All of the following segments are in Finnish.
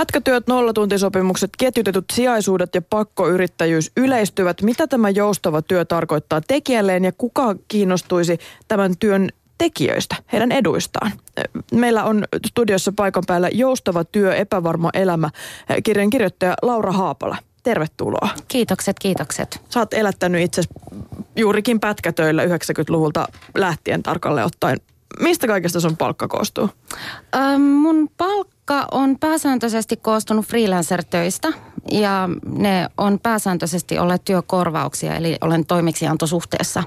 Pätkätyöt, nollatuntisopimukset, ketjutetut sijaisuudet ja pakkoyrittäjyys yleistyvät. Mitä tämä joustava työ tarkoittaa tekijälleen ja kuka kiinnostuisi tämän työn tekijöistä, heidän eduistaan. Meillä on studiossa paikan päällä Joustava työ, epävarma elämä, kirjan kirjoittaja Laura Haapala. Tervetuloa. Kiitokset, kiitokset. Sä oot elättänyt itse juurikin pätkätöillä 90-luvulta lähtien tarkalleen ottaen. Mistä kaikesta sun palkka koostuu? Ähm, mun palkka on pääsääntöisesti koostunut freelancer-töistä ja ne on pääsääntöisesti olleet työkorvauksia, eli olen toimeksiantosuhteessa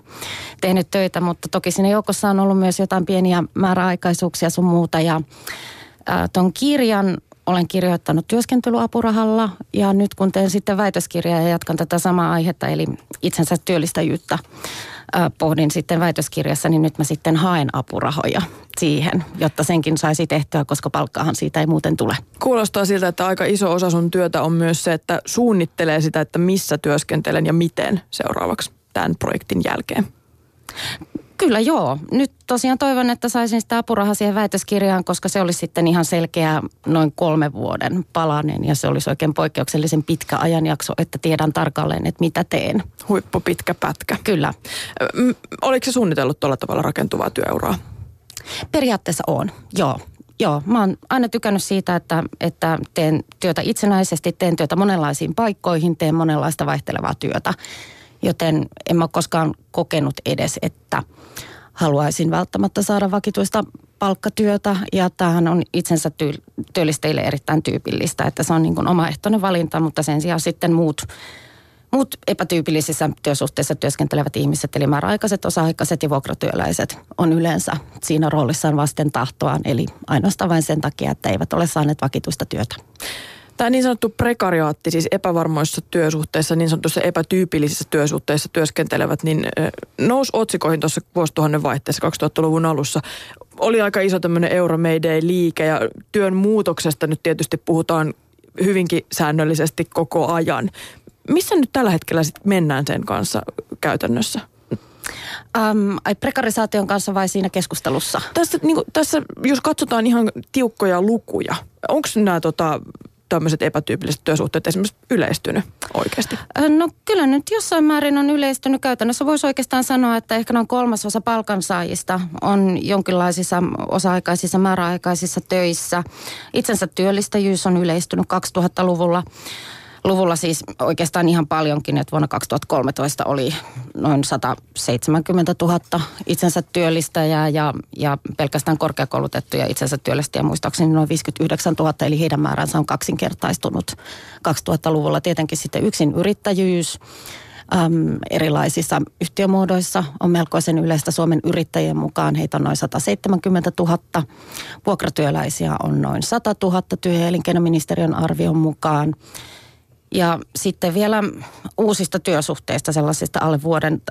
tehnyt töitä, mutta toki siinä joukossa on ollut myös jotain pieniä määräaikaisuuksia sun muuta. Ja ton kirjan olen kirjoittanut työskentelyapurahalla ja nyt kun teen sitten väitöskirjaa ja jatkan tätä samaa aihetta, eli itsensä työllistäjyyttä, pohdin sitten väitöskirjassa, niin nyt mä sitten haen apurahoja siihen, jotta senkin saisi tehtyä, koska palkkaahan siitä ei muuten tule. Kuulostaa siltä, että aika iso osa sun työtä on myös se, että suunnittelee sitä, että missä työskentelen ja miten seuraavaksi tämän projektin jälkeen. Kyllä joo. Nyt tosiaan toivon, että saisin sitä apurahaa siihen väitöskirjaan, koska se olisi sitten ihan selkeä noin kolme vuoden palanen ja se olisi oikein poikkeuksellisen pitkä ajanjakso, että tiedän tarkalleen, että mitä teen. Huippu pitkä pätkä. Kyllä. Oliko se suunnitellut tuolla tavalla rakentuvaa työuraa? Periaatteessa on, joo. Joo, mä oon aina tykännyt siitä, että, että teen työtä itsenäisesti, teen työtä monenlaisiin paikkoihin, teen monenlaista vaihtelevaa työtä. Joten en mä koskaan kokenut edes, että haluaisin välttämättä saada vakituista palkkatyötä. Ja tämähän on itsensä työllistäjille erittäin tyypillistä, että se on niin kuin omaehtoinen valinta, mutta sen sijaan sitten muut Muut epätyypillisissä työsuhteissa työskentelevät ihmiset, eli määräaikaiset, osa-aikaiset ja vuokratyöläiset, on yleensä siinä roolissaan vasten tahtoaan, eli ainoastaan vain sen takia, että eivät ole saaneet vakituista työtä. Tämä niin sanottu prekariaatti, siis epävarmoissa työsuhteissa, niin sanotussa epätyypillisissä työsuhteissa työskentelevät, niin nousi otsikoihin tuossa vuosituhannen vaihteessa 2000-luvun alussa. Oli aika iso tämmöinen Euromayday-liike ja työn muutoksesta nyt tietysti puhutaan hyvinkin säännöllisesti koko ajan. Missä nyt tällä hetkellä sitten mennään sen kanssa käytännössä? Um, ai prekarisaation kanssa vai siinä keskustelussa? Tässä, niin kuin, tässä jos katsotaan ihan tiukkoja lukuja, onko nämä tota, tämmöiset epätyypilliset työsuhteet esimerkiksi yleistynyt oikeasti? No kyllä nyt jossain määrin on yleistynyt. Käytännössä voisi oikeastaan sanoa, että ehkä noin kolmasosa palkansaajista on jonkinlaisissa osa-aikaisissa, määräaikaisissa töissä. Itsensä työllistäjyys on yleistynyt 2000-luvulla luvulla siis oikeastaan ihan paljonkin, että vuonna 2013 oli noin 170 000 itsensä työllistäjää ja, ja pelkästään korkeakoulutettuja itsensä työllistäjä muistaakseni noin 59 000, eli heidän määränsä on kaksinkertaistunut 2000-luvulla. Tietenkin sitten yksin yrittäjyys, äm, erilaisissa yhtiömuodoissa on melkoisen yleistä Suomen yrittäjien mukaan. Heitä on noin 170 000. Vuokratyöläisiä on noin 100 000 työ- ja elinkeinoministeriön arvion mukaan. Ja sitten vielä uusista työsuhteista, sellaisista alle vuoden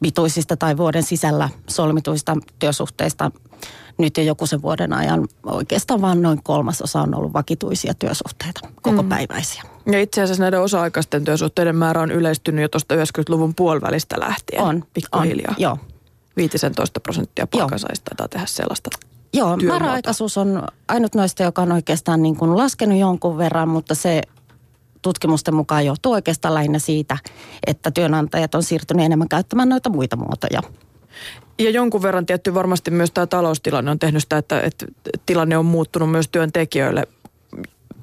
pituisista tai vuoden sisällä solmituista työsuhteista nyt jo joku sen vuoden ajan oikeastaan vain noin kolmasosa on ollut vakituisia työsuhteita, koko mm. päiväisiä. Ja itse asiassa näiden osa-aikaisten työsuhteiden määrä on yleistynyt jo tuosta 90-luvun puolivälistä lähtien. On. Pikkuhiljaa. On, joo. 15 prosenttia palkansaajista taitaa tehdä sellaista Joo, määräaikaisuus on ainut noista, joka on oikeastaan niin kuin laskenut jonkun verran, mutta se tutkimusten mukaan johtuu oikeastaan lähinnä siitä, että työnantajat on siirtyneet enemmän käyttämään noita muita muotoja. Ja jonkun verran tietty varmasti myös tämä taloustilanne on tehnyt sitä, että, että tilanne on muuttunut myös työntekijöille.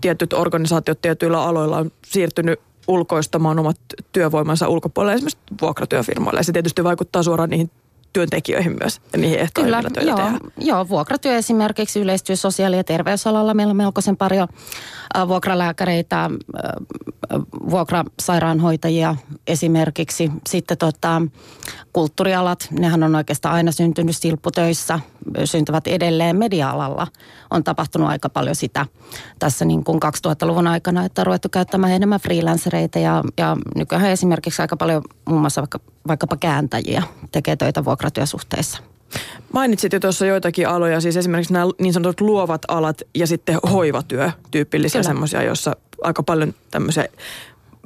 Tietyt organisaatiot tietyillä aloilla on siirtynyt ulkoistamaan omat työvoimansa ulkopuolelle esimerkiksi vuokratyöfirmoille. Ja se tietysti vaikuttaa suoraan niihin työntekijöihin myös ja niihin ehtoihin, Kyllä, töitä joo, tehdään. joo, vuokratyö esimerkiksi yleistyy sosiaali- ja terveysalalla. Meillä on melkoisen paljon vuokralääkäreitä, vuokrasairaanhoitajia esimerkiksi. Sitten tota, kulttuurialat, nehän on oikeastaan aina syntynyt silpputöissä, syntyvät edelleen media-alalla. On tapahtunut aika paljon sitä tässä niin kuin 2000-luvun aikana, että on ruvettu käyttämään enemmän freelancereita ja, ja nykyään esimerkiksi aika paljon muun muassa vaikka, vaikkapa kääntäjiä tekee töitä vuokratyösuhteissa. Mainitsit jo tuossa joitakin aloja, siis esimerkiksi nämä niin sanotut luovat alat ja sitten hoivatyö, tyypillisiä semmoisia, joissa aika paljon tämmöisiä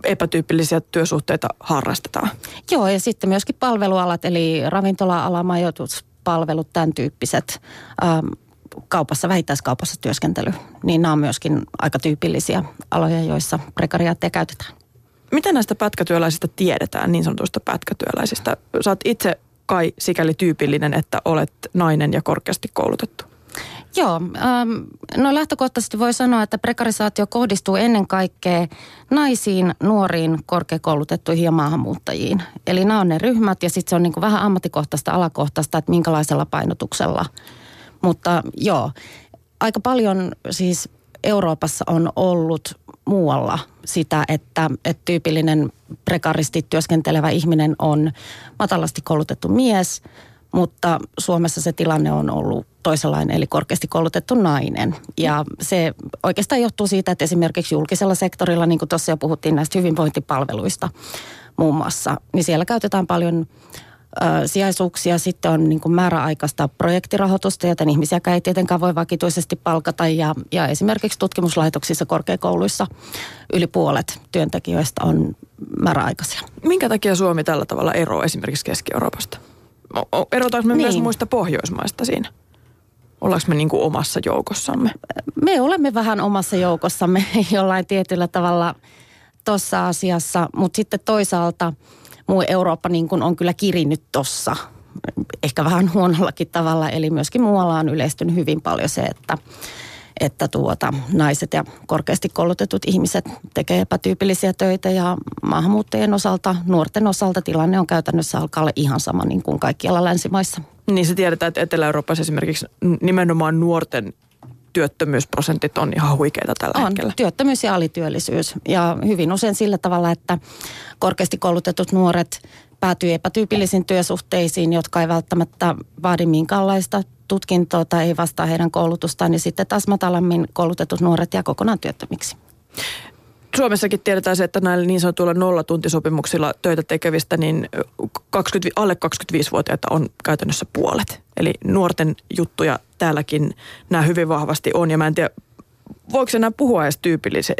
epätyypillisiä työsuhteita harrastetaan. Joo, ja sitten myöskin palvelualat, eli ravintola-ala, majoituspalvelut, tämän tyyppiset. Ähm, kaupassa, vähittäiskaupassa työskentely, niin nämä on myöskin aika tyypillisiä aloja, joissa prekariaatteja käytetään. Mitä näistä pätkätyöläisistä tiedetään, niin sanotuista pätkätyöläisistä? Saat itse kai sikäli tyypillinen, että olet nainen ja korkeasti koulutettu. Joo, ähm, no lähtökohtaisesti voi sanoa, että prekarisaatio kohdistuu ennen kaikkea naisiin, nuoriin, korkeakoulutettuihin ja maahanmuuttajiin. Eli nämä on ne ryhmät ja sitten se on niin vähän ammattikohtaista, alakohtaista, että minkälaisella painotuksella. Mutta joo, aika paljon siis Euroopassa on ollut muualla sitä, että, että tyypillinen prekaristi työskentelevä ihminen on matalasti koulutettu mies, mutta Suomessa se tilanne on ollut toisenlainen, eli korkeasti koulutettu nainen. Ja se oikeastaan johtuu siitä, että esimerkiksi julkisella sektorilla, niin kuin tuossa jo puhuttiin näistä hyvinvointipalveluista muun muassa, niin siellä käytetään paljon sijaisuuksia. Sitten on niin kuin määräaikaista projektirahoitusta, joten ihmisiä ei tietenkään voi vakituisesti palkata. Ja, ja esimerkiksi tutkimuslaitoksissa, korkeakouluissa yli puolet työntekijöistä on määräaikaisia. Minkä takia Suomi tällä tavalla eroaa esimerkiksi Keski-Euroopasta? Erotaanko me niin. myös muista Pohjoismaista siinä? Ollaanko me niin kuin omassa joukossamme? Me olemme vähän omassa joukossamme jollain tietyllä tavalla tuossa asiassa, mutta sitten toisaalta – muu Eurooppa niin kuin on kyllä kirinnyt tuossa ehkä vähän huonollakin tavalla. Eli myöskin muualla on yleistynyt hyvin paljon se, että, että tuota, naiset ja korkeasti koulutetut ihmiset tekee epätyypillisiä töitä ja maahanmuuttajien osalta, nuorten osalta tilanne on käytännössä alkaa olla ihan sama niin kuin kaikkialla länsimaissa. Niin se tiedetään, että Etelä-Euroopassa esimerkiksi nimenomaan nuorten työttömyysprosentit on ihan huikeita tällä on, hetkellä. työttömyys ja alityöllisyys. Ja hyvin usein sillä tavalla, että korkeasti koulutetut nuoret päätyy epätyypillisiin työsuhteisiin, jotka ei välttämättä vaadi minkäänlaista tutkintoa tai ei vastaa heidän koulutustaan, niin sitten taas matalammin koulutetut nuoret jää kokonaan työttömiksi. Suomessakin tiedetään se, että näillä niin sanotuilla nollatuntisopimuksilla töitä tekevistä, niin 20, alle 25-vuotiaita on käytännössä puolet. Eli nuorten juttuja täälläkin nämä hyvin vahvasti on. Ja mä en tiedä, voiko enää puhua edes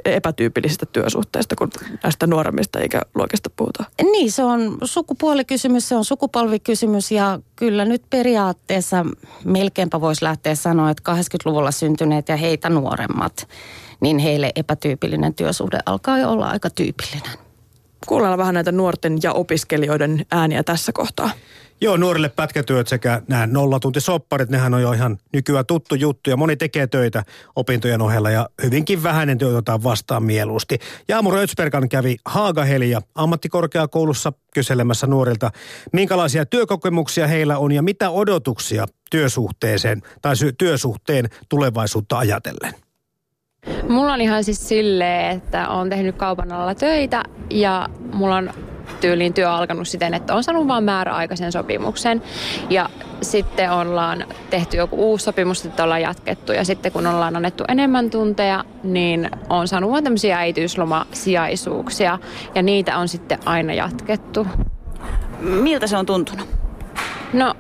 epätyypillisistä työsuhteista, kun näistä nuoremmista ikäluokista puhutaan? Niin, se on sukupuolikysymys, se on sukupolvikysymys ja kyllä nyt periaatteessa melkeinpä voisi lähteä sanoa, että 80-luvulla syntyneet ja heitä nuoremmat, niin heille epätyypillinen työsuhde alkaa jo olla aika tyypillinen. Kuunnellaan vähän näitä nuorten ja opiskelijoiden ääniä tässä kohtaa. Joo, nuorille pätkätyöt sekä nämä nollatuntisopparit, nehän on jo ihan nykyään tuttu juttu ja moni tekee töitä opintojen ohella ja hyvinkin vähäinen työ otetaan vastaan mieluusti. Jaamu Rötsbergan kävi Haagahelia ammattikorkeakoulussa kyselemässä nuorilta, minkälaisia työkokemuksia heillä on ja mitä odotuksia työsuhteeseen tai työsuhteen tulevaisuutta ajatellen. Mulla on ihan siis silleen, että on tehnyt kaupan alalla töitä ja mulla on tyyliin työ alkanut siten, että on saanut vain määräaikaisen sopimuksen. Ja sitten ollaan tehty joku uusi sopimus, että ollaan jatkettu. Ja sitten kun ollaan annettu enemmän tunteja, niin on saanut vain tämmöisiä äitiyslomasijaisuuksia. Ja niitä on sitten aina jatkettu. Miltä se on tuntunut? No,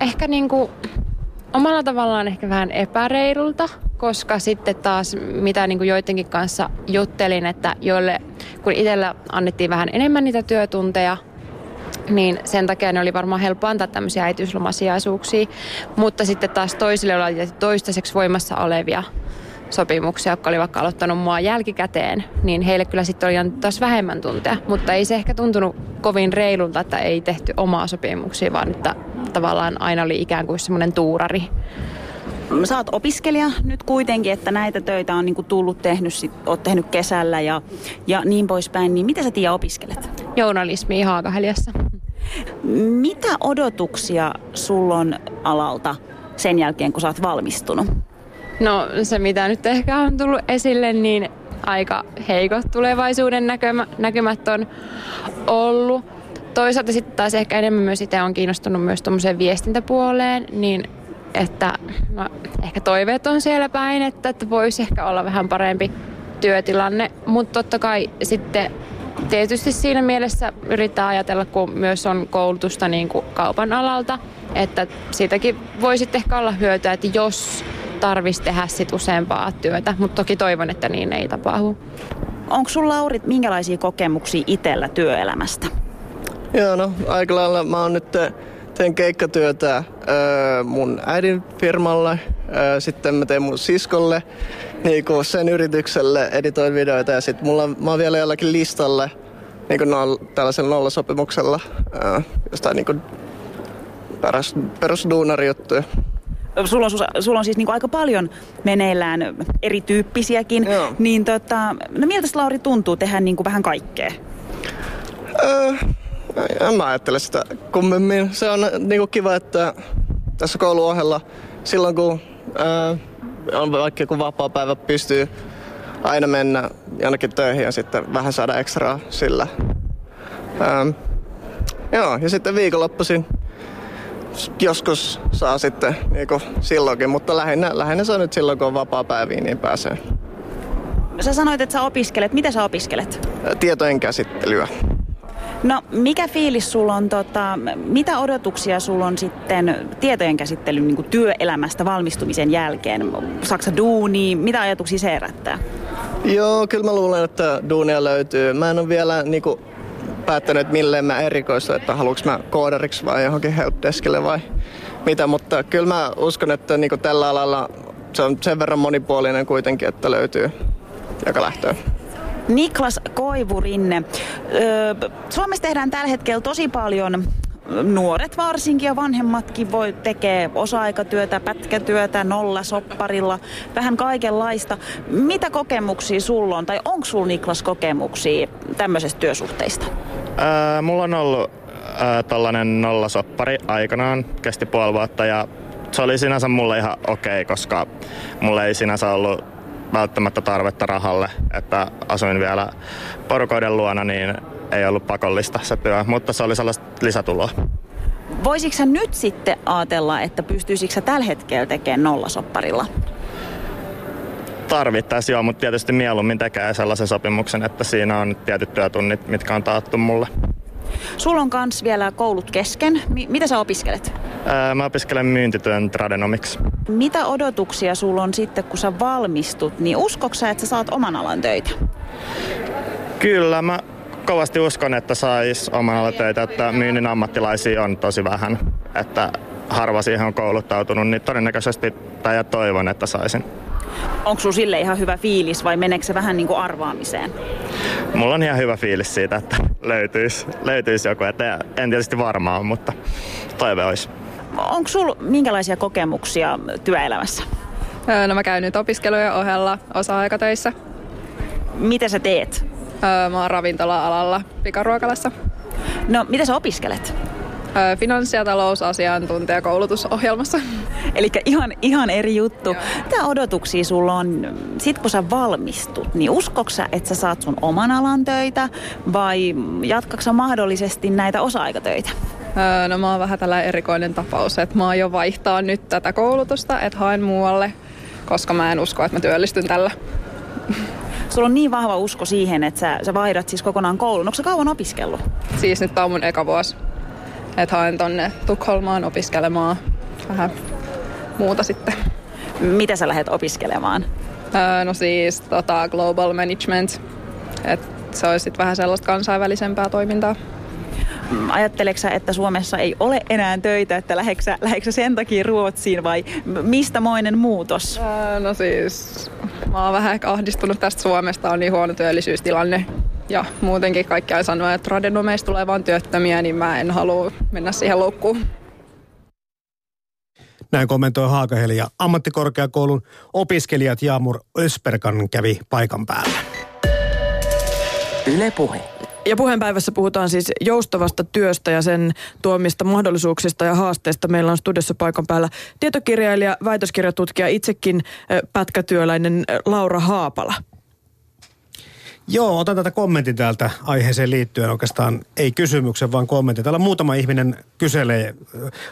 ehkä niinku omalla tavallaan ehkä vähän epäreilulta, koska sitten taas mitä niin kuin joidenkin kanssa juttelin, että joille kun itsellä annettiin vähän enemmän niitä työtunteja, niin sen takia ne oli varmaan helppo antaa tämmöisiä äitiyslomasijaisuuksia, mutta sitten taas toisille oli toistaiseksi voimassa olevia sopimuksia, jotka oli vaikka aloittanut mua jälkikäteen, niin heille kyllä sitten oli taas vähemmän tunteja. Mutta ei se ehkä tuntunut kovin reilulta, että ei tehty omaa sopimuksia, vaan että tavallaan aina oli ikään kuin semmoinen tuurari. Sä oot opiskelija nyt kuitenkin, että näitä töitä on niinku tullut tehnyt, sit, oot tehnyt kesällä ja, ja niin poispäin. Niin mitä sä Tiia opiskelet? Journalismi Haakaheliassa. Mitä odotuksia sulla on alalta sen jälkeen, kun sä oot valmistunut? No se, mitä nyt ehkä on tullut esille, niin aika heikot tulevaisuuden näkymä, näkymät on ollut. Toisaalta sitten taas ehkä enemmän myös itse on kiinnostunut myös tuommoiseen viestintäpuoleen, niin että no, ehkä toiveet on siellä päin, että, että voisi ehkä olla vähän parempi työtilanne, mutta totta kai sitten tietysti siinä mielessä yrittää ajatella, kun myös on koulutusta niin kuin kaupan alalta, että siitäkin voisi ehkä olla hyötyä, että jos tarvitsisi tehdä sit useampaa työtä, mutta toki toivon, että niin ei tapahdu. Onko sulla Lauri minkälaisia kokemuksia itsellä työelämästä? Joo, no aika lailla mä oon nyt teen keikkatyötä öö, mun äidin firmalle Sitten mä tein mun siskolle niin kuin sen yritykselle editoin videoita ja sitten mulla, mä oon vielä jollakin listalle niin kuin noll, tällaisella nollasopimuksella jostain niin kuin perus, perusduunarijuttuja. Sulla on, sulla on siis niin kuin aika paljon meneillään erityyppisiäkin. Joo. Niin tota, no miltä Lauri tuntuu tehdä niin kuin vähän kaikkea? Öö, en mä ajattele sitä kummemmin. Se on niin kuin kiva, että tässä kouluohella silloin kun öö, on vaikka joku vapaa päivä pystyy aina mennä jonnekin töihin ja sitten vähän saada ekstraa sillä. Öö, joo, ja sitten viikonloppuisin joskus saa sitten niin kuin silloinkin, mutta lähinnä, lähinnä se on nyt silloin, kun on vapaa päiviä, niin pääsee. Sä sanoit, että sä opiskelet. Mitä sä opiskelet? Tietojen käsittelyä. No mikä fiilis sulla on, tota, mitä odotuksia sulla on sitten tietojen käsittelyn niin työelämästä valmistumisen jälkeen? Saksa duuni, mitä ajatuksia se herättää? Joo, kyllä mä luulen, että duunia löytyy. Mä en ole vielä niin kuin, päättänyt, milleen mä erikoistun, että haluanko mä koodariksi vai johonkin helpdeskille vai mitä, mutta kyllä mä uskon, että niin tällä alalla se on sen verran monipuolinen kuitenkin, että löytyy joka lähtöä. Niklas Koivurinne. Suomessa tehdään tällä hetkellä tosi paljon nuoret varsinkin ja vanhemmatkin voi tekee osa-aikatyötä, pätkätyötä, nolla sopparilla, vähän kaikenlaista. Mitä kokemuksia sulla on, tai onko sulla Niklas kokemuksia tämmöisestä työsuhteista? Mulla on ollut ää, tällainen nollasoppari aikanaan, kesti puoli vuotta ja se oli sinänsä mulle ihan okei, okay, koska mulle ei sinänsä ollut välttämättä tarvetta rahalle, että asuin vielä porukoiden luona, niin ei ollut pakollista se työ, mutta se oli sellaista lisätuloa. Voisitko nyt sitten ajatella, että pystyisikö tällä hetkellä tekemään nollasopparilla? Tarvittaisiin joo, mutta tietysti mieluummin tekee sellaisen sopimuksen, että siinä on tietyt työtunnit, mitkä on taattu mulle. Sulla on kans vielä koulut kesken. M- mitä sä opiskelet? Ää, mä opiskelen myyntityön tradenomiksi. Mitä odotuksia sulla on sitten, kun sä valmistut, niin uskoksa, että sä saat oman alan töitä? Kyllä, mä kovasti uskon, että sais oman alan töitä, että myynnin ammattilaisia on tosi vähän. Että harva siihen on kouluttautunut, niin todennäköisesti tai toivon, että saisin. Onko sulla sille ihan hyvä fiilis vai meneekö se vähän niin kuin arvaamiseen? Mulla on ihan hyvä fiilis siitä, että löytyisi, löytyisi joku. Että en tietysti varmaan, mutta toive olisi. Onko sulla minkälaisia kokemuksia työelämässä? No mä käyn nyt opiskelujen ohella osa-aikatöissä. Mitä sä teet? Mä oon ravintola-alalla pikaruokalassa. No, mitä sä opiskelet? Finanssi- ja talousasiantuntijakoulutusohjelmassa. Eli ihan, ihan eri juttu. Joo. Mitä odotuksia sulla on, sit kun sä valmistut, niin uskoksa, että sä saat sun oman alan töitä vai jatkaksa mahdollisesti näitä osa-aikatöitä? no mä oon vähän tällainen erikoinen tapaus, että mä oon jo vaihtaa nyt tätä koulutusta, että haen muualle, koska mä en usko, että mä työllistyn tällä. Sulla on niin vahva usko siihen, että sä, sä vaihdat siis kokonaan koulun. Onko sä kauan opiskellut? Siis nyt tää on mun eka vuosi. Että haen tonne Tukholmaan opiskelemaan vähän muuta sitten. Mitä sä lähdet opiskelemaan? Öö, no siis tota, global management. Et se olisi sitten vähän sellaista kansainvälisempää toimintaa. Ajatteleksä, että Suomessa ei ole enää töitä, että läheksä, läheksä sen takia Ruotsiin vai mistä moinen muutos? Öö, no siis mä oon vähän ehkä ahdistunut tästä Suomesta, on niin huono työllisyystilanne ja muutenkin kaikki sanoo, että radenomeista tulee vain työttömiä, niin mä en halua mennä siihen loukkuun. Näin kommentoi Haakaheli ja ammattikorkeakoulun opiskelijat Jaamur Ösperkan kävi paikan päällä. Yle Puhe. Ja puheenpäivässä puhutaan siis joustavasta työstä ja sen tuomista mahdollisuuksista ja haasteista. Meillä on studiossa paikan päällä tietokirjailija, väitöskirjatutkija, itsekin pätkätyöläinen Laura Haapala. Joo, otan tätä kommentin täältä aiheeseen liittyen oikeastaan, ei kysymyksen, vaan kommentin. Täällä muutama ihminen kyselee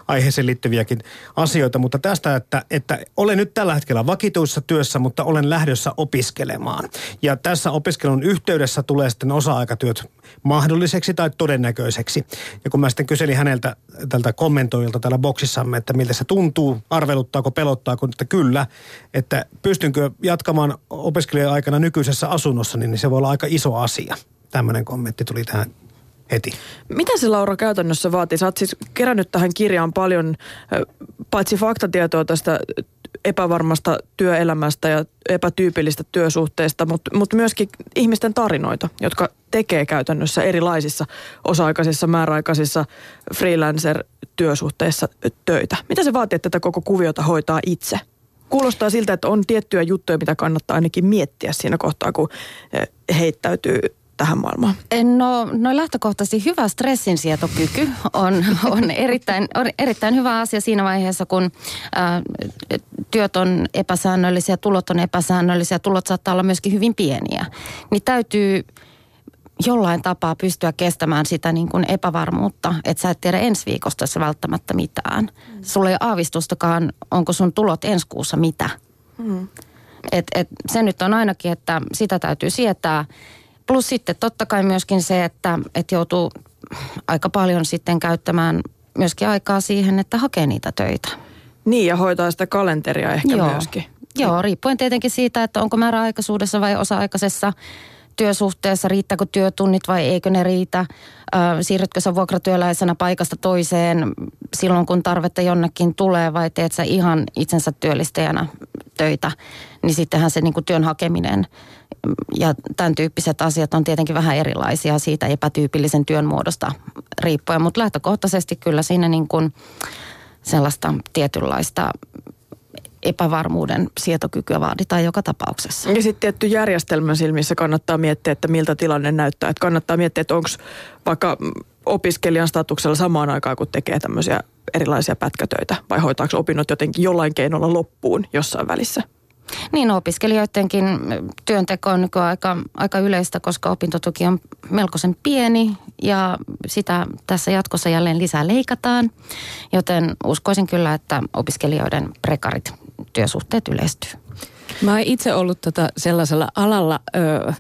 aiheeseen liittyviäkin asioita, mutta tästä, että, että olen nyt tällä hetkellä vakituissa työssä, mutta olen lähdössä opiskelemaan. Ja tässä opiskelun yhteydessä tulee sitten osa-aikatyöt mahdolliseksi tai todennäköiseksi. Ja kun mä sitten kyselin häneltä tältä kommentoilta täällä boksissamme, että miltä se tuntuu, arveluttaako, pelottaako, että kyllä, että pystynkö jatkamaan opiskelija-aikana nykyisessä asunnossa, niin se voi olla aika iso asia. Tämmöinen kommentti tuli tähän heti. Mitä se Laura käytännössä vaatii? Sä oot siis kerännyt tähän kirjaan paljon, paitsi faktatietoa tästä epävarmasta työelämästä ja epätyypillistä työsuhteista, mutta, mutta myöskin ihmisten tarinoita, jotka tekee käytännössä erilaisissa osa-aikaisissa, määräaikaisissa freelancer-työsuhteissa töitä. Mitä se vaatii, että tätä koko kuviota hoitaa itse? Kuulostaa siltä, että on tiettyjä juttuja, mitä kannattaa ainakin miettiä siinä kohtaa, kun eh, heittäytyy tähän maailmaan? No, no lähtökohtaisesti hyvä stressinsietokyky on, on, erittäin, on erittäin hyvä asia siinä vaiheessa, kun ää, työt on epäsäännöllisiä, tulot on epäsäännöllisiä, tulot saattaa olla myöskin hyvin pieniä. Niin täytyy jollain tapaa pystyä kestämään sitä niin kuin epävarmuutta, että sä et tiedä ensi viikosta se välttämättä mitään. Mm. Sulla ei ole aavistustakaan, onko sun tulot ensi kuussa mitä. Mm. Et, et se nyt on ainakin, että sitä täytyy sietää Plus sitten totta kai myöskin se, että, että joutuu aika paljon sitten käyttämään myöskin aikaa siihen, että hakee niitä töitä. Niin ja hoitaa sitä kalenteria ehkä Joo. myöskin. Joo, riippuen tietenkin siitä, että onko määräaikaisuudessa vai osa-aikaisessa työsuhteessa, riittääkö työtunnit vai eikö ne riitä, siirrytkö sä vuokratyöläisenä paikasta toiseen silloin, kun tarvetta jonnekin tulee vai teet sä ihan itsensä työllistäjänä töitä, niin sittenhän se niin kuin työn hakeminen ja tämän tyyppiset asiat on tietenkin vähän erilaisia siitä epätyypillisen työn muodosta riippuen, mutta lähtökohtaisesti kyllä siinä niin kuin sellaista tietynlaista epävarmuuden sietokykyä vaaditaan joka tapauksessa. Ja sitten tietty järjestelmän silmissä kannattaa miettiä, että miltä tilanne näyttää. Että kannattaa miettiä, että onko vaikka opiskelijan statuksella samaan aikaan, kun tekee tämmöisiä erilaisia pätkätöitä, vai hoitaako opinnot jotenkin jollain keinolla loppuun jossain välissä? Niin, opiskelijoidenkin työnteko on nykyään aika, aika yleistä, koska opintotuki on melkoisen pieni ja sitä tässä jatkossa jälleen lisää leikataan. Joten uskoisin kyllä, että opiskelijoiden prekarit työsuhteet yleistyy. Mä oon itse ollut tota sellaisella alalla, ö,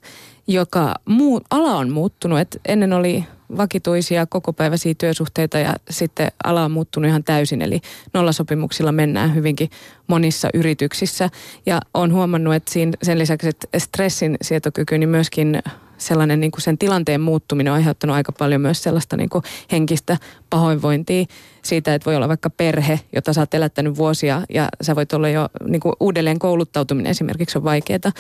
joka muu, ala on muuttunut. Et ennen oli vakituisia kokopäiväisiä työsuhteita ja sitten ala on muuttunut ihan täysin. Eli nollasopimuksilla mennään hyvinkin monissa yrityksissä. Ja on huomannut, että siinä, sen lisäksi, että stressin sietokyky, niin myöskin sellainen niin kuin sen tilanteen muuttuminen on aiheuttanut aika paljon myös sellaista niin kuin henkistä pahoinvointia siitä, että voi olla vaikka perhe, jota sä oot elättänyt vuosia ja sä voit olla jo niin kuin uudelleen kouluttautuminen esimerkiksi on vaikeaa.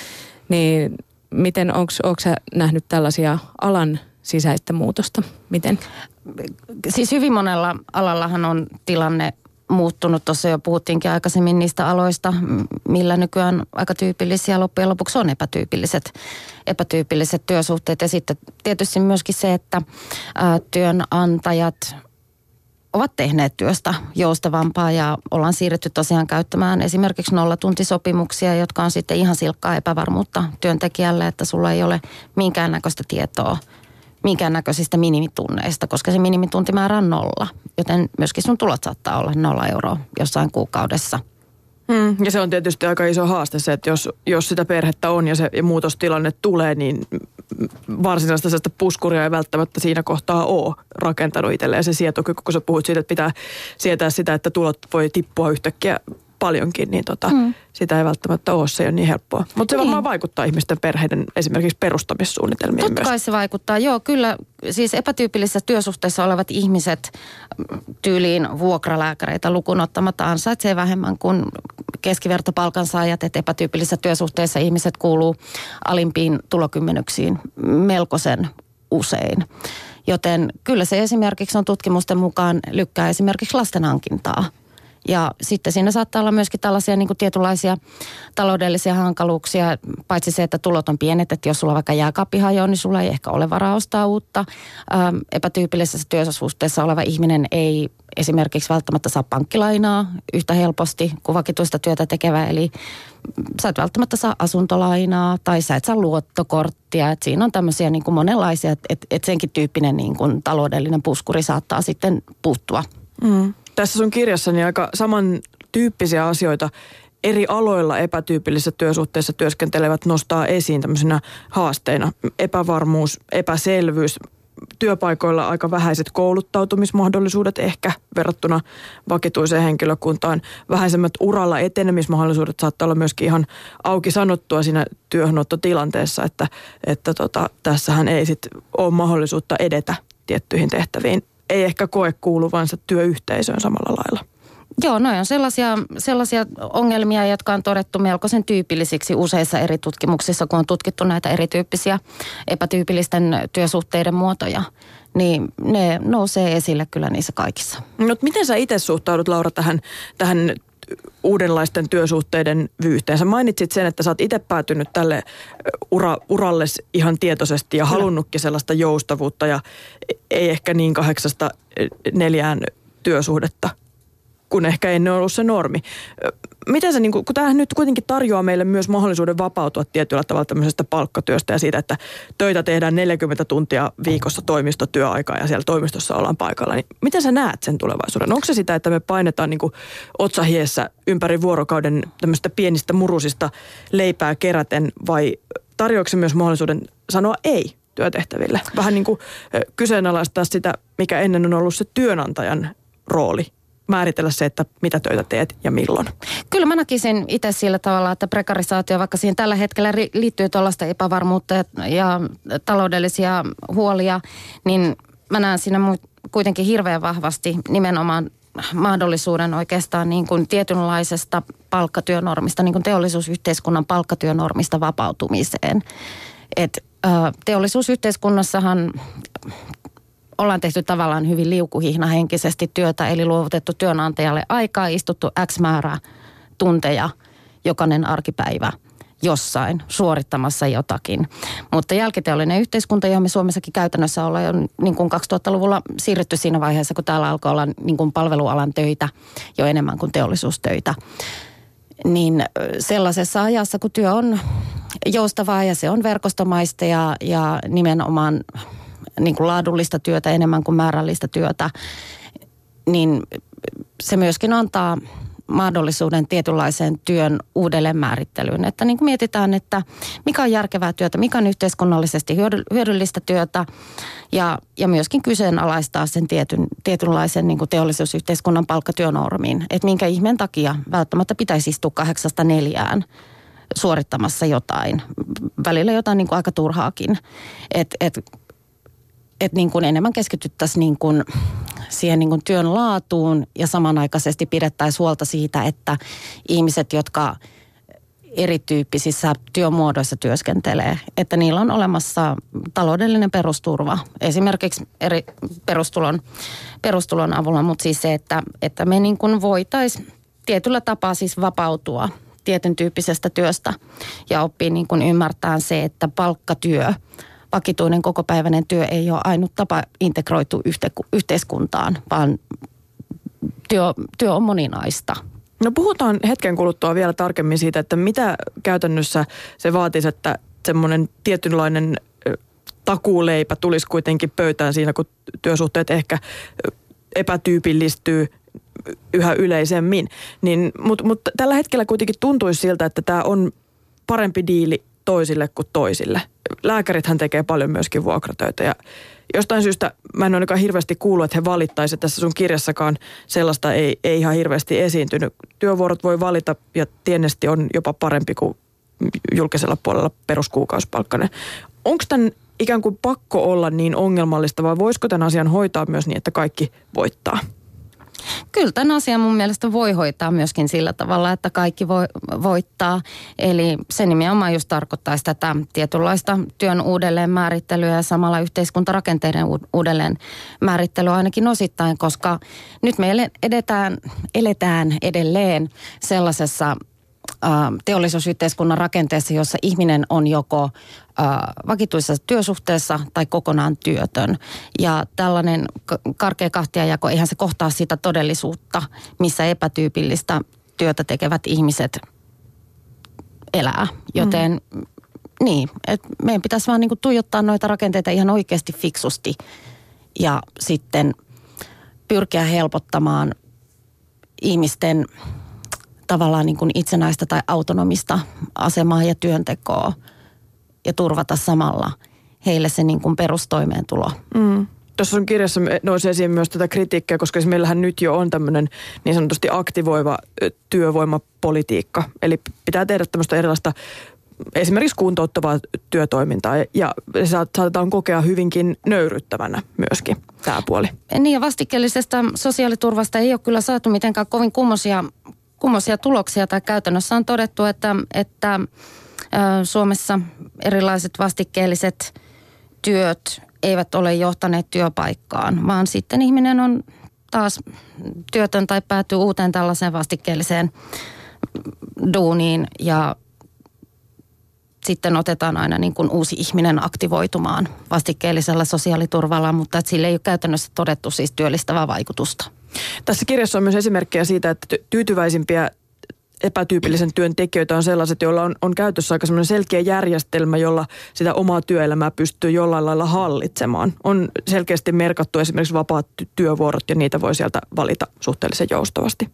Niin miten, onko sä nähnyt tällaisia alan sisäistä muutosta? Miten? Siis hyvin monella alallahan on tilanne muuttunut. Tuossa jo puhuttiinkin aikaisemmin niistä aloista, millä nykyään aika tyypillisiä loppujen lopuksi on epätyypilliset, epätyypilliset työsuhteet. Ja sitten tietysti myöskin se, että työnantajat ovat tehneet työstä joustavampaa ja ollaan siirretty tosiaan käyttämään esimerkiksi nollatuntisopimuksia, jotka on sitten ihan silkkaa epävarmuutta työntekijälle, että sulla ei ole minkäännäköistä tietoa minkäännäköisistä minimitunneista, koska se minimituntimäärä on nolla. Joten myöskin sun tulot saattaa olla nolla euroa jossain kuukaudessa. Hmm, ja se on tietysti aika iso haaste se, että jos, jos sitä perhettä on ja se ja muutostilanne tulee, niin varsinaista sellaista puskuria ei välttämättä siinä kohtaa ole rakentanut itselleen se sietokyky, kun sä puhut siitä, että pitää sietää sitä, että tulot voi tippua yhtäkkiä paljonkin, niin tota, mm. sitä ei välttämättä ole, se ei ole niin helppoa. Mutta se niin. varmaan vaikuttaa ihmisten perheiden esimerkiksi perustamissuunnitelmiin Totta myös. kai se vaikuttaa, joo kyllä. Siis epätyypillisissä työsuhteissa olevat ihmiset tyyliin vuokralääkäreitä lukunottamatta ansaitsee vähemmän kuin keskivertopalkansaajat, että epätyypillisissä työsuhteissa ihmiset kuuluu alimpiin tulokymmenyksiin melkoisen usein. Joten kyllä se esimerkiksi on tutkimusten mukaan lykkää esimerkiksi lasten hankintaa ja sitten siinä saattaa olla myöskin tällaisia niin kuin tietynlaisia taloudellisia hankaluuksia, paitsi se, että tulot on pienet, että jos sulla vaikka jääkaappi hajoaa, niin sulla ei ehkä ole varaa ostaa uutta. Ähm, epätyypillisessä työsuhteessa oleva ihminen ei esimerkiksi välttämättä saa pankkilainaa yhtä helposti kuin vakituista työtä tekevä, eli sä et välttämättä saa asuntolainaa tai sä et saa luottokorttia. Et siinä on tämmöisiä niin kuin monenlaisia, että et, senkin tyyppinen niin kuin taloudellinen puskuri saattaa sitten puuttua. Mm tässä sun kirjassani aika samantyyppisiä asioita eri aloilla epätyypillisissä työsuhteissa työskentelevät nostaa esiin tämmöisenä haasteina. Epävarmuus, epäselvyys, työpaikoilla aika vähäiset kouluttautumismahdollisuudet ehkä verrattuna vakituiseen henkilökuntaan. Vähäisemmät uralla etenemismahdollisuudet saattaa olla myöskin ihan auki sanottua siinä työhönottotilanteessa, että, että tota, tässähän ei sit ole mahdollisuutta edetä tiettyihin tehtäviin ei ehkä koe kuuluvansa työyhteisöön samalla lailla. Joo, noin on sellaisia, sellaisia ongelmia, jotka on todettu melkoisen tyypillisiksi useissa eri tutkimuksissa, kun on tutkittu näitä erityyppisiä epätyypillisten työsuhteiden muotoja. Niin ne nousee esille kyllä niissä kaikissa. No, miten sä itse suhtaudut, Laura, tähän, tähän uudenlaisten työsuhteiden vyyhteen. Sä mainitsit sen, että sä oot itse päätynyt tälle ura, uralle ihan tietoisesti ja halunnutkin sellaista joustavuutta ja ei ehkä niin kahdeksasta neljään työsuhdetta kun ehkä ennen ollut se normi. Miten se, niin kun tämä nyt kuitenkin tarjoaa meille myös mahdollisuuden vapautua tietyllä tavalla tämmöisestä palkkatyöstä ja siitä, että töitä tehdään 40 tuntia viikossa toimistotyöaikaa ja siellä toimistossa ollaan paikalla, niin miten sä näet sen tulevaisuuden? Onko se sitä, että me painetaan niin otsahiessä ympäri vuorokauden tämmöistä pienistä murusista leipää keräten vai tarjoako se myös mahdollisuuden sanoa ei työtehtäville? Vähän niin kuin kyseenalaistaa sitä, mikä ennen on ollut se työnantajan rooli määritellä se, että mitä töitä teet ja milloin? Kyllä mä näkisin itse sillä tavalla, että prekarisaatio, vaikka siihen tällä hetkellä liittyy tuollaista epävarmuutta ja taloudellisia huolia, niin mä näen siinä kuitenkin hirveän vahvasti nimenomaan mahdollisuuden oikeastaan niin kuin tietynlaisesta palkkatyönormista, niin kuin teollisuusyhteiskunnan palkkatyönormista vapautumiseen. Et, teollisuusyhteiskunnassahan ollaan tehty tavallaan hyvin liukuhihnahenkisesti työtä, eli luovutettu työnantajalle aikaa, istuttu X määrää tunteja jokainen arkipäivä jossain suorittamassa jotakin. Mutta jälkiteollinen yhteiskunta, johon me Suomessakin käytännössä ollaan jo niin kuin 2000-luvulla siirrytty siinä vaiheessa, kun täällä alkoi olla niin kuin palvelualan töitä jo enemmän kuin teollisuustöitä. Niin sellaisessa ajassa, kun työ on joustavaa ja se on verkostomaista ja, ja nimenomaan niin kuin laadullista työtä enemmän kuin määrällistä työtä, niin se myöskin antaa mahdollisuuden tietynlaiseen työn uudelleenmäärittelyyn. Että niin kuin mietitään, että mikä on järkevää työtä, mikä on yhteiskunnallisesti hyödyllistä työtä ja, ja myöskin kyseenalaistaa sen tietyn, tietynlaisen niin kuin teollisuusyhteiskunnan palkkatyönormiin. Että minkä ihmeen takia välttämättä pitäisi istua kahdeksasta neljään suorittamassa jotain, välillä jotain niin kuin aika turhaakin. Että et että niin kuin enemmän keskityttäisiin niin kuin siihen niin kuin työn laatuun ja samanaikaisesti pidettäisiin huolta siitä, että ihmiset, jotka erityyppisissä työmuodoissa työskentelee, että niillä on olemassa taloudellinen perusturva. Esimerkiksi eri perustulon, perustulon avulla, mutta siis se, että, että me niin kuin voitaisiin tietyllä tapaa siis vapautua tietyn tyyppisestä työstä ja oppii niin kuin ymmärtää se, että palkkatyö – vakituinen kokopäiväinen työ ei ole ainut tapa integroitu yhteiskuntaan, vaan työ, työ on moninaista. No puhutaan hetken kuluttua vielä tarkemmin siitä, että mitä käytännössä se vaatisi, että semmoinen tietynlainen takuuleipä tulisi kuitenkin pöytään siinä, kun työsuhteet ehkä epätyypillistyy yhä yleisemmin. Niin, Mutta mut tällä hetkellä kuitenkin tuntuisi siltä, että tämä on parempi diili toisille kuin toisille. Lääkärithän tekee paljon myöskin vuokratöitä ja jostain syystä mä en ainakaan hirveästi kuullut, että he valittaisivat. Tässä sun kirjassakaan sellaista ei, ei ihan hirveästi esiintynyt. Työvuorot voi valita ja tiennesti on jopa parempi kuin julkisella puolella peruskuukausipalkkainen. Onko tämän ikään kuin pakko olla niin ongelmallista vai voisiko tämän asian hoitaa myös niin, että kaikki voittaa? Kyllä tämän asian mun mielestä voi hoitaa myöskin sillä tavalla, että kaikki voi, voittaa. Eli se nimenomaan just tarkoittaisi tätä tietynlaista työn uudelleen määrittelyä ja samalla yhteiskuntarakenteiden uudelleen määrittelyä ainakin osittain, koska nyt me edetään, eletään edelleen sellaisessa teollisuusyhteiskunnan rakenteessa, jossa ihminen on joko vakituisessa työsuhteessa tai kokonaan työtön. Ja tällainen karkea kahtiajako, eihän se kohtaa sitä todellisuutta, missä epätyypillistä työtä tekevät ihmiset elää. Joten mm. niin, että meidän pitäisi vaan niinku tuijottaa noita rakenteita ihan oikeasti fiksusti ja sitten pyrkiä helpottamaan ihmisten tavallaan niin kuin itsenäistä tai autonomista asemaa ja työntekoa ja turvata samalla heille se niin kuin perustoimeentulo. Mm. Tuossa sun kirjassa nousi esiin myös tätä kritiikkiä, koska meillähän nyt jo on tämmöinen niin sanotusti aktivoiva työvoimapolitiikka. Eli pitää tehdä tämmöistä erilaista esimerkiksi kuntouttavaa työtoimintaa ja se saatetaan kokea hyvinkin nöyryttävänä myöskin tämä puoli. Niin ja vastikkeellisesta sosiaaliturvasta ei ole kyllä saatu mitenkään kovin kummosia, kummosia tuloksia tai käytännössä on todettu, että, että Suomessa erilaiset vastikkeelliset työt eivät ole johtaneet työpaikkaan, vaan sitten ihminen on taas työtön tai päätyy uuteen tällaiseen vastikkeelliseen duuniin ja sitten otetaan aina niin kuin uusi ihminen aktivoitumaan vastikkeellisella sosiaaliturvalla, mutta sille ei ole käytännössä todettu siis työllistävää vaikutusta. Tässä kirjassa on myös esimerkkejä siitä, että tyytyväisimpiä epätyypillisen työn tekijöitä on sellaiset, joilla on, on käytössä aika selkeä järjestelmä, jolla sitä omaa työelämää pystyy jollain lailla hallitsemaan. On selkeästi merkattu esimerkiksi vapaat työvuorot ja niitä voi sieltä valita suhteellisen joustavasti.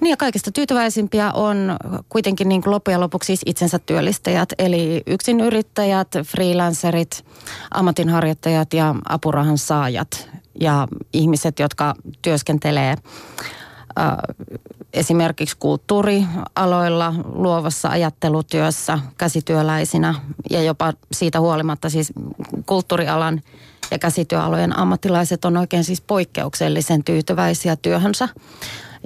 Niin ja kaikista tyytyväisimpiä on kuitenkin niin kuin loppujen lopuksi siis itsensä työllistäjät, eli yrittäjät, freelancerit, ammatinharjoittajat ja apurahan saajat ja ihmiset, jotka työskentelee esimerkiksi kulttuurialoilla, luovassa ajattelutyössä, käsityöläisinä ja jopa siitä huolimatta siis kulttuurialan ja käsityöalojen ammattilaiset on oikein siis poikkeuksellisen tyytyväisiä työhönsä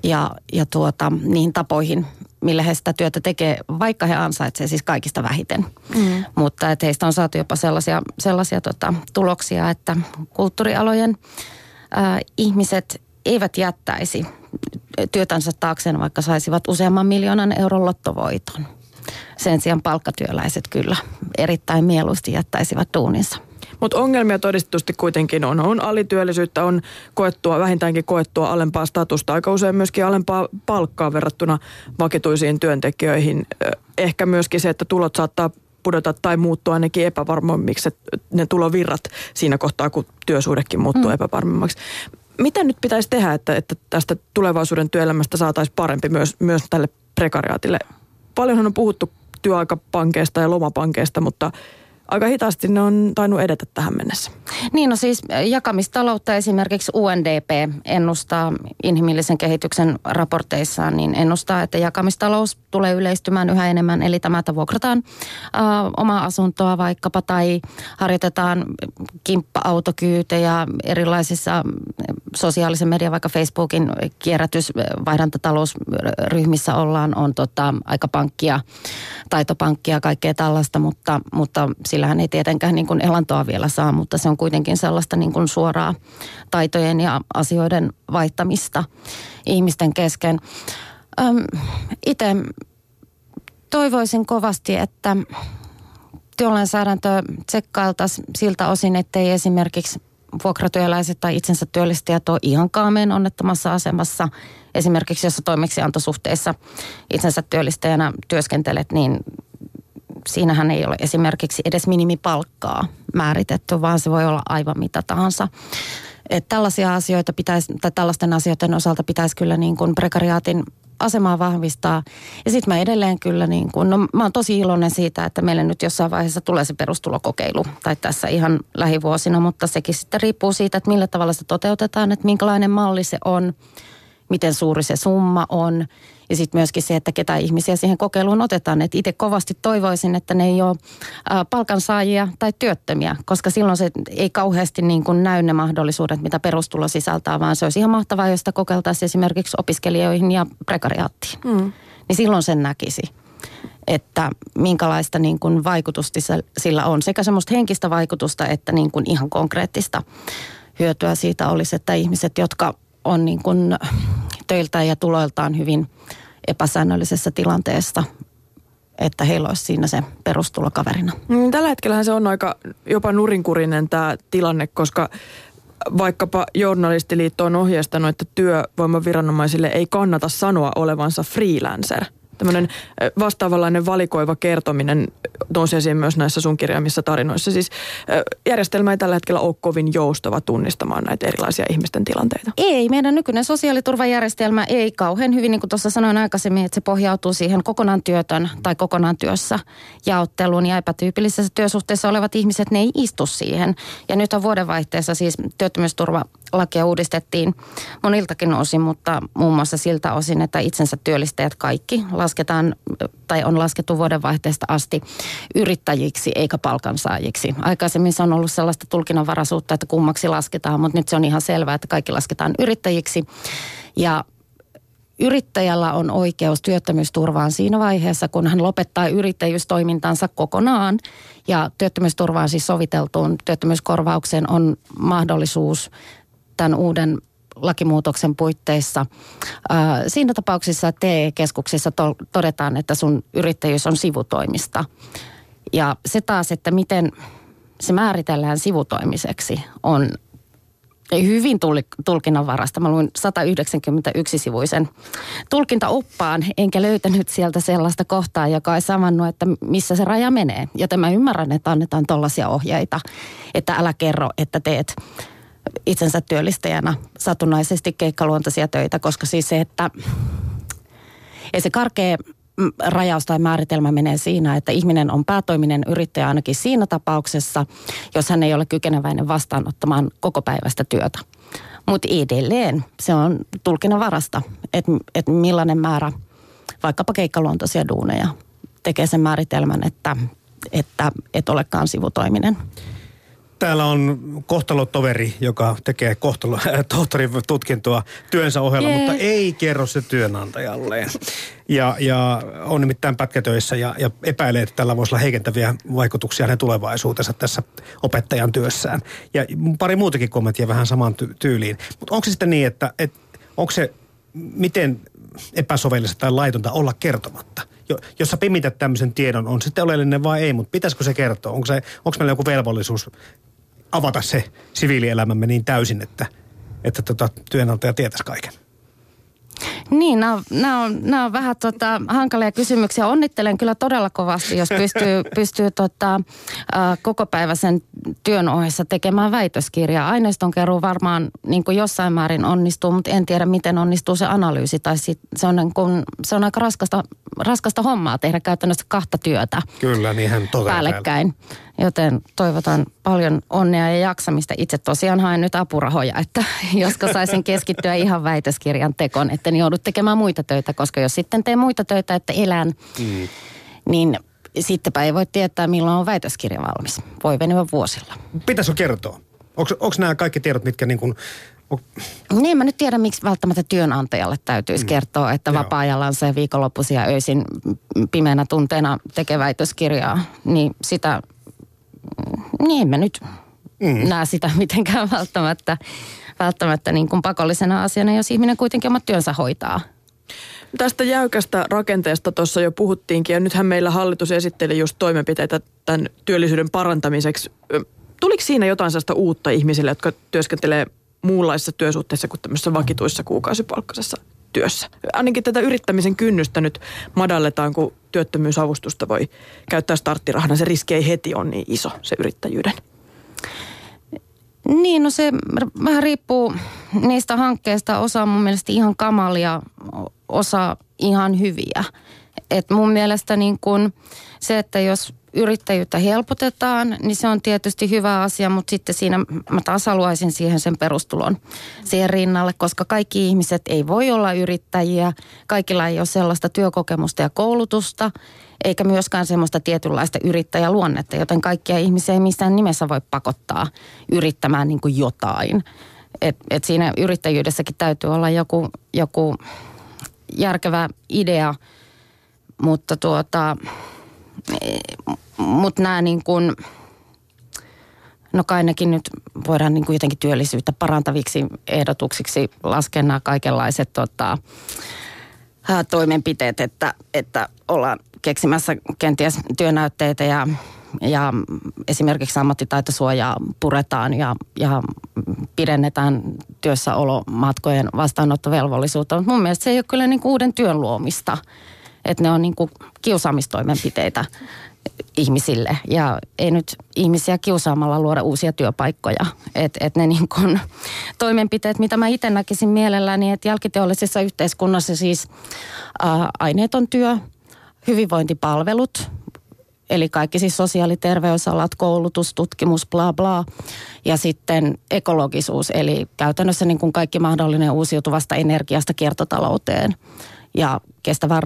ja, ja tuota, niihin tapoihin, millä he sitä työtä tekee, vaikka he ansaitsevat siis kaikista vähiten. Mm. Mutta että heistä on saatu jopa sellaisia, sellaisia tota, tuloksia, että kulttuurialojen ää, ihmiset eivät jättäisi työtänsä taakseen, vaikka saisivat useamman miljoonan euron lottovoiton. Sen sijaan palkkatyöläiset kyllä erittäin mieluusti jättäisivät duuninsa. Mutta ongelmia todistetusti kuitenkin on. On alityöllisyyttä, on koettua, vähintäänkin koettua alempaa statusta, aika usein myöskin alempaa palkkaa verrattuna vakituisiin työntekijöihin. Ehkä myöskin se, että tulot saattaa pudota tai muuttua ainakin epävarmoimmiksi, ne tulovirrat siinä kohtaa, kun työsuhdekin muuttuu mm. epävarmemmaksi mitä nyt pitäisi tehdä, että, että tästä tulevaisuuden työelämästä saataisiin parempi myös, myös tälle prekariaatille? Paljonhan on puhuttu työaikapankeista ja lomapankeista, mutta aika hitaasti ne on tainnut edetä tähän mennessä. Niin no siis jakamistaloutta esimerkiksi UNDP ennustaa inhimillisen kehityksen raporteissaan, niin ennustaa, että jakamistalous tulee yleistymään yhä enemmän. Eli tämä, että vuokrataan äh, omaa asuntoa vaikkapa tai harjoitetaan kimppa-autokyytejä erilaisissa sosiaalisen median, vaikka Facebookin kierrätysvaihdantatalousryhmissä ollaan, on tota, aikapankkia, taitopankkia, kaikkea tällaista, mutta, mutta sillähän ei tietenkään niin kuin elantoa vielä saa, mutta se on kuitenkin sellaista niin kuin suoraa taitojen ja asioiden vaihtamista ihmisten kesken. Itse toivoisin kovasti, että työlainsäädäntö tsekkailtaisiin siltä osin, ettei esimerkiksi vuokratyöläiset tai itsensä työllistäjät ole ihan kaameen onnettomassa asemassa. Esimerkiksi jos toimeksiantosuhteessa itsensä työllistäjänä työskentelet, niin siinähän ei ole esimerkiksi edes minimipalkkaa määritetty, vaan se voi olla aivan mitä tahansa. Että tällaisia asioita pitäisi, tai tällaisten asioiden osalta pitäisi kyllä niin kuin prekariaatin asemaa vahvistaa. Ja sitten mä edelleen kyllä niin kuin, no mä oon tosi iloinen siitä, että meille nyt jossain vaiheessa tulee se perustulokokeilu, tai tässä ihan lähivuosina, mutta sekin sitten riippuu siitä, että millä tavalla se toteutetaan, että minkälainen malli se on, miten suuri se summa on – ja sitten myöskin se, että ketä ihmisiä siihen kokeiluun otetaan. Että itse kovasti toivoisin, että ne ei ole palkansaajia tai työttömiä, koska silloin se ei kauheasti niin kuin näy ne mahdollisuudet, mitä perustulo sisältää, vaan se olisi ihan mahtavaa, jos sitä kokeiltaisiin esimerkiksi opiskelijoihin ja prekariaattiin. Mm. Niin silloin sen näkisi että minkälaista niin kuin vaikutusta sillä on. Sekä semmoista henkistä vaikutusta että niin kuin ihan konkreettista hyötyä siitä olisi, että ihmiset, jotka on niin kuin töiltään ja tuloiltaan hyvin epäsäännöllisessä tilanteessa, että heillä olisi siinä se perustulo kaverina. Mm, tällä hetkellä se on aika jopa nurinkurinen tämä tilanne, koska vaikkapa journalistiliitto on ohjeistanut, että työvoimaviranomaisille ei kannata sanoa olevansa freelancer – tämmöinen vastaavanlainen valikoiva kertominen nousi esiin myös näissä sun kirjaamissa tarinoissa. Siis järjestelmä ei tällä hetkellä ole kovin joustava tunnistamaan näitä erilaisia ihmisten tilanteita. Ei, meidän nykyinen sosiaaliturvajärjestelmä ei kauhean hyvin, niin kuin tuossa sanoin aikaisemmin, että se pohjautuu siihen kokonaan työtön tai kokonaan työssä jaotteluun ja epätyypillisessä työsuhteessa olevat ihmiset, ne ei istu siihen. Ja nyt on vuodenvaihteessa siis työttömyysturva lakia uudistettiin moniltakin osin, mutta muun muassa siltä osin, että itsensä työllistäjät kaikki lasketaan tai on laskettu vuodenvaihteesta asti yrittäjiksi eikä palkansaajiksi. Aikaisemmin se on ollut sellaista tulkinnanvaraisuutta, että kummaksi lasketaan, mutta nyt se on ihan selvää, että kaikki lasketaan yrittäjiksi. Ja Yrittäjällä on oikeus työttömyysturvaan siinä vaiheessa, kun hän lopettaa yrittäjyystoimintansa kokonaan. Ja työttömyysturvaan siis soviteltuun työttömyyskorvaukseen on mahdollisuus tämän uuden lakimuutoksen puitteissa. Siinä tapauksessa TE-keskuksissa todetaan, että sun yrittäjyys on sivutoimista. Ja se taas, että miten se määritellään sivutoimiseksi, on hyvin tulkinnanvarasta. Mä luin 191-sivuisen tulkintaoppaan, enkä löytänyt sieltä sellaista kohtaa, joka ei samannut, että missä se raja menee. Joten mä ymmärrän, että annetaan tollaisia ohjeita, että älä kerro, että teet itsensä työllistäjänä satunnaisesti keikkaluontoisia töitä, koska siis se, että ei se karkea rajaus tai määritelmä menee siinä, että ihminen on päätoiminen yrittäjä ainakin siinä tapauksessa, jos hän ei ole kykeneväinen vastaanottamaan koko päivästä työtä. Mutta edelleen se on tulkinnan varasta, että et millainen määrä vaikkapa keikkaluontoisia duuneja tekee sen määritelmän, että että et olekaan sivutoiminen. Täällä on kohtalotoveri, joka tekee kohtalo, tohtorin tutkintoa työnsä ohella, yeah. mutta ei kerro se työnantajalleen. Ja, ja on nimittäin pätkätöissä ja, ja epäilee, että tällä voisi olla heikentäviä vaikutuksia hänen tulevaisuutensa tässä opettajan työssään. Ja pari muutakin kommenttia vähän samaan ty- tyyliin. Mutta onko se sitten niin, että, että onko se miten epäsovellista tai laitonta olla kertomatta? jos sä pimität tämmöisen tiedon, on sitten oleellinen vai ei, mutta pitäisikö se kertoa? Onko, se, onko meillä joku velvollisuus avata se siviilielämämme niin täysin, että, että tota, työnantaja tietäisi kaiken? Niin, nämä on, nämä on, nämä on vähän tota, hankalia kysymyksiä. Onnittelen kyllä todella kovasti, jos pystyy, pystyy tota, kokopäiväisen työn ohessa tekemään väitöskirjaa. Aineiston keruu varmaan niin kuin jossain määrin onnistuu, mutta en tiedä, miten onnistuu se analyysi. Tai sit, se, on niin kuin, se on aika raskasta, raskasta hommaa tehdä käytännössä kahta työtä. Kyllä, niinhän päällekkäin. Joten toivotan paljon onnea ja jaksamista. Itse tosiaan haen nyt apurahoja, että josko saisin keskittyä ihan väitöskirjan tekoon, että joudut tekemään muita töitä, koska jos sitten teen muita töitä, että elän, mm. niin sittenpä ei voi tietää, milloin on väitöskirja valmis. Voi venyä vuosilla. Pitäisikö kertoa? Onko nämä kaikki tiedot, mitkä niin kuin niin, mä nyt tiedän, miksi välttämättä työnantajalle täytyisi mm. kertoa, että vapaa-ajallaan se viikonloppuisia öisin pimeänä tunteena tekee väitöskirjaa. Niin sitä, niin en mä nyt mm. näe sitä mitenkään välttämättä, välttämättä niin kuin pakollisena asiana, jos ihminen kuitenkin omat työnsä hoitaa. Tästä jäykästä rakenteesta tuossa jo puhuttiinkin ja nythän meillä hallitus esitteli just toimenpiteitä tämän työllisyyden parantamiseksi. Tuliko siinä jotain sellaista uutta ihmisille, jotka työskentelee muunlaisissa työsuhteissa kuin tämmöisessä vakituissa kuukausipalkkaisessa työssä. Ainakin tätä yrittämisen kynnystä nyt madalletaan, kun työttömyysavustusta voi käyttää starttirahana. Se riski ei heti ole niin iso, se yrittäjyyden. Niin, no se vähän riippuu niistä hankkeista. Osa on mun mielestä ihan kamalia, osa ihan hyviä. Et mun mielestä niin kun se, että jos yrittäjyyttä helpotetaan, niin se on tietysti hyvä asia, mutta sitten siinä mä taas haluaisin siihen sen perustulon siihen rinnalle, koska kaikki ihmiset ei voi olla yrittäjiä, kaikilla ei ole sellaista työkokemusta ja koulutusta, eikä myöskään semmoista tietynlaista yrittäjäluonnetta, joten kaikkia ihmisiä ei missään nimessä voi pakottaa yrittämään niin kuin jotain. Et, et siinä yrittäjyydessäkin täytyy olla joku, joku järkevä idea, mutta tuota, mutta nämä niin kuin, no kai nekin nyt voidaan niin kuin jotenkin työllisyyttä parantaviksi ehdotuksiksi laskea nämä kaikenlaiset tota, toimenpiteet, että, että ollaan keksimässä kenties työnäytteitä ja, ja esimerkiksi ammattitaitosuojaa puretaan ja, ja pidennetään työssäolomatkojen vastaanottovelvollisuutta. Mutta mun mielestä se ei ole kyllä niin uuden työn luomista, että ne on niin kuin kiusaamistoimenpiteitä ihmisille. Ja ei nyt ihmisiä kiusaamalla luoda uusia työpaikkoja. Että et ne niin kun, toimenpiteet, mitä mä itse näkisin mielelläni, että jälkiteollisessa yhteiskunnassa siis ää, aineeton työ, hyvinvointipalvelut, eli kaikki siis sosiaali- terveysalat, koulutus, tutkimus, bla bla. Ja sitten ekologisuus, eli käytännössä niin kuin kaikki mahdollinen uusiutuvasta energiasta kiertotalouteen ja kestävän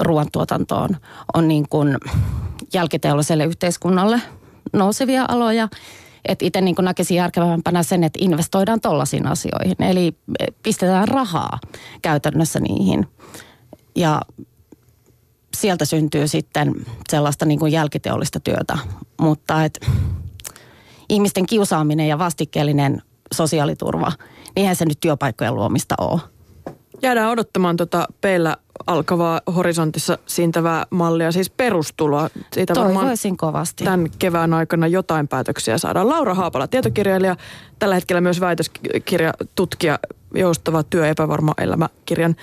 ruoantuotantoon on niin kuin jälkiteolliselle yhteiskunnalle nousevia aloja. Että itse niin näkisin järkevämpänä sen, että investoidaan tollaisiin asioihin. Eli pistetään rahaa käytännössä niihin. Ja sieltä syntyy sitten sellaista niin kuin jälkiteollista työtä. Mutta et, ihmisten kiusaaminen ja vastikkeellinen sosiaaliturva, niinhän se nyt työpaikkojen luomista ole. Jäädään odottamaan tuota peillä alkavaa horisontissa siintävää mallia, siis perustuloa. Siitä Toivoisin kovasti. Tämän kevään aikana jotain päätöksiä saadaan. Laura Haapala, tietokirjailija, tällä hetkellä myös väitöskirja, tutkija, joustava työ, epävarma elämä kirjan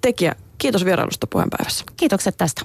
tekijä. Kiitos vierailusta puheenpäivässä. Kiitokset tästä.